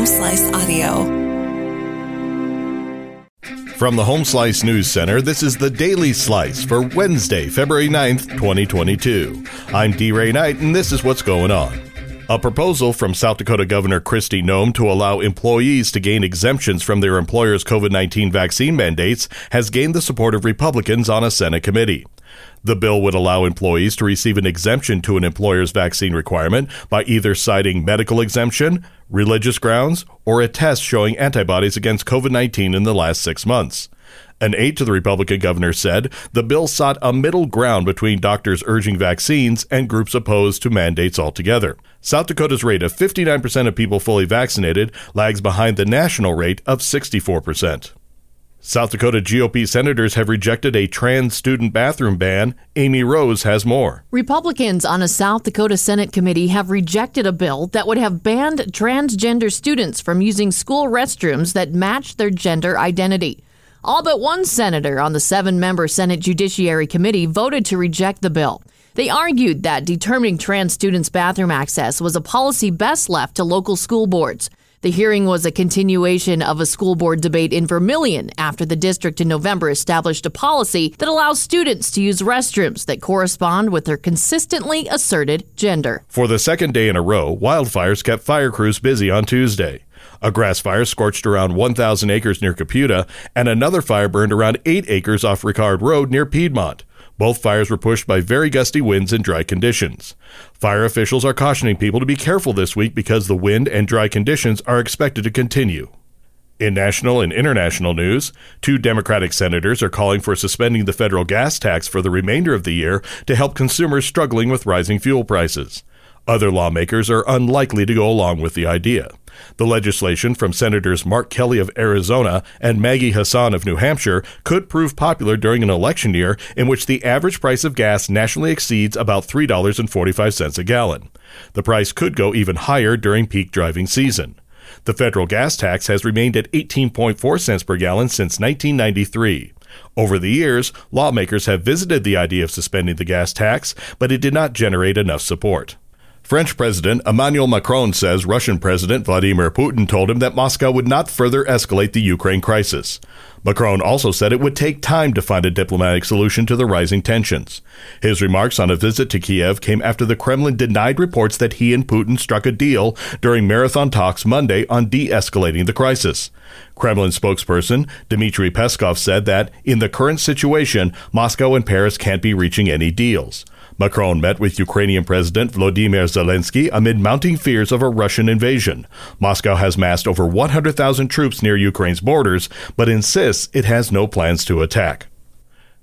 Home Slice Audio. From the Home Slice News Center, this is the Daily Slice for Wednesday, February 9th, 2022. I'm D. Ray Knight, and this is what's going on. A proposal from South Dakota Governor Kristi Noem to allow employees to gain exemptions from their employer's COVID 19 vaccine mandates has gained the support of Republicans on a Senate committee. The bill would allow employees to receive an exemption to an employer's vaccine requirement by either citing medical exemption, religious grounds, or a test showing antibodies against COVID 19 in the last six months. An aide to the Republican governor said the bill sought a middle ground between doctors urging vaccines and groups opposed to mandates altogether. South Dakota's rate of 59% of people fully vaccinated lags behind the national rate of 64%. South Dakota GOP senators have rejected a trans student bathroom ban. Amy Rose has more. Republicans on a South Dakota Senate committee have rejected a bill that would have banned transgender students from using school restrooms that match their gender identity. All but one senator on the seven member Senate Judiciary Committee voted to reject the bill. They argued that determining trans students' bathroom access was a policy best left to local school boards. The hearing was a continuation of a school board debate in Vermillion after the district in November established a policy that allows students to use restrooms that correspond with their consistently asserted gender. For the second day in a row, wildfires kept fire crews busy on Tuesday. A grass fire scorched around 1,000 acres near Caputa, and another fire burned around 8 acres off Ricard Road near Piedmont. Both fires were pushed by very gusty winds and dry conditions. Fire officials are cautioning people to be careful this week because the wind and dry conditions are expected to continue. In national and international news, two Democratic senators are calling for suspending the federal gas tax for the remainder of the year to help consumers struggling with rising fuel prices. Other lawmakers are unlikely to go along with the idea. The legislation from Senators Mark Kelly of Arizona and Maggie Hassan of New Hampshire could prove popular during an election year in which the average price of gas nationally exceeds about $3.45 a gallon. The price could go even higher during peak driving season. The federal gas tax has remained at 18.4 cents per gallon since 1993. Over the years, lawmakers have visited the idea of suspending the gas tax, but it did not generate enough support. French President Emmanuel Macron says Russian President Vladimir Putin told him that Moscow would not further escalate the Ukraine crisis. Macron also said it would take time to find a diplomatic solution to the rising tensions. His remarks on a visit to Kiev came after the Kremlin denied reports that he and Putin struck a deal during marathon talks Monday on de escalating the crisis. Kremlin spokesperson Dmitry Peskov said that, in the current situation, Moscow and Paris can't be reaching any deals. Macron met with Ukrainian President Vladimir Zelensky amid mounting fears of a Russian invasion. Moscow has massed over 100,000 troops near Ukraine's borders, but insists it has no plans to attack.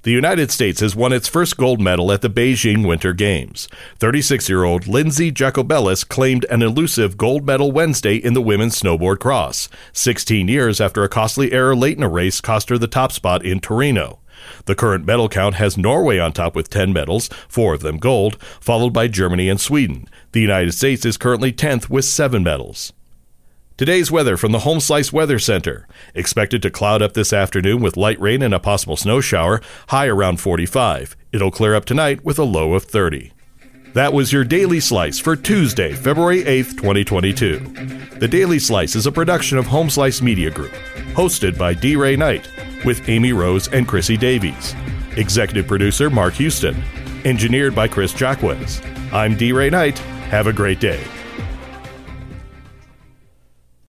The United States has won its first gold medal at the Beijing Winter Games. 36 year old Lindsey Jacobellis claimed an elusive gold medal Wednesday in the women's snowboard cross, 16 years after a costly error late in a race cost her the top spot in Torino. The current medal count has Norway on top with 10 medals, four of them gold, followed by Germany and Sweden. The United States is currently 10th with seven medals. Today's weather from the Home Slice Weather Center. Expected to cloud up this afternoon with light rain and a possible snow shower, high around 45. It'll clear up tonight with a low of 30. That was your Daily Slice for Tuesday, February 8th, 2022. The Daily Slice is a production of Home Slice Media Group, hosted by D. Ray Knight, with Amy Rose and Chrissy Davies. Executive producer Mark Houston. Engineered by Chris Jacquez. I'm D. Ray Knight. Have a great day.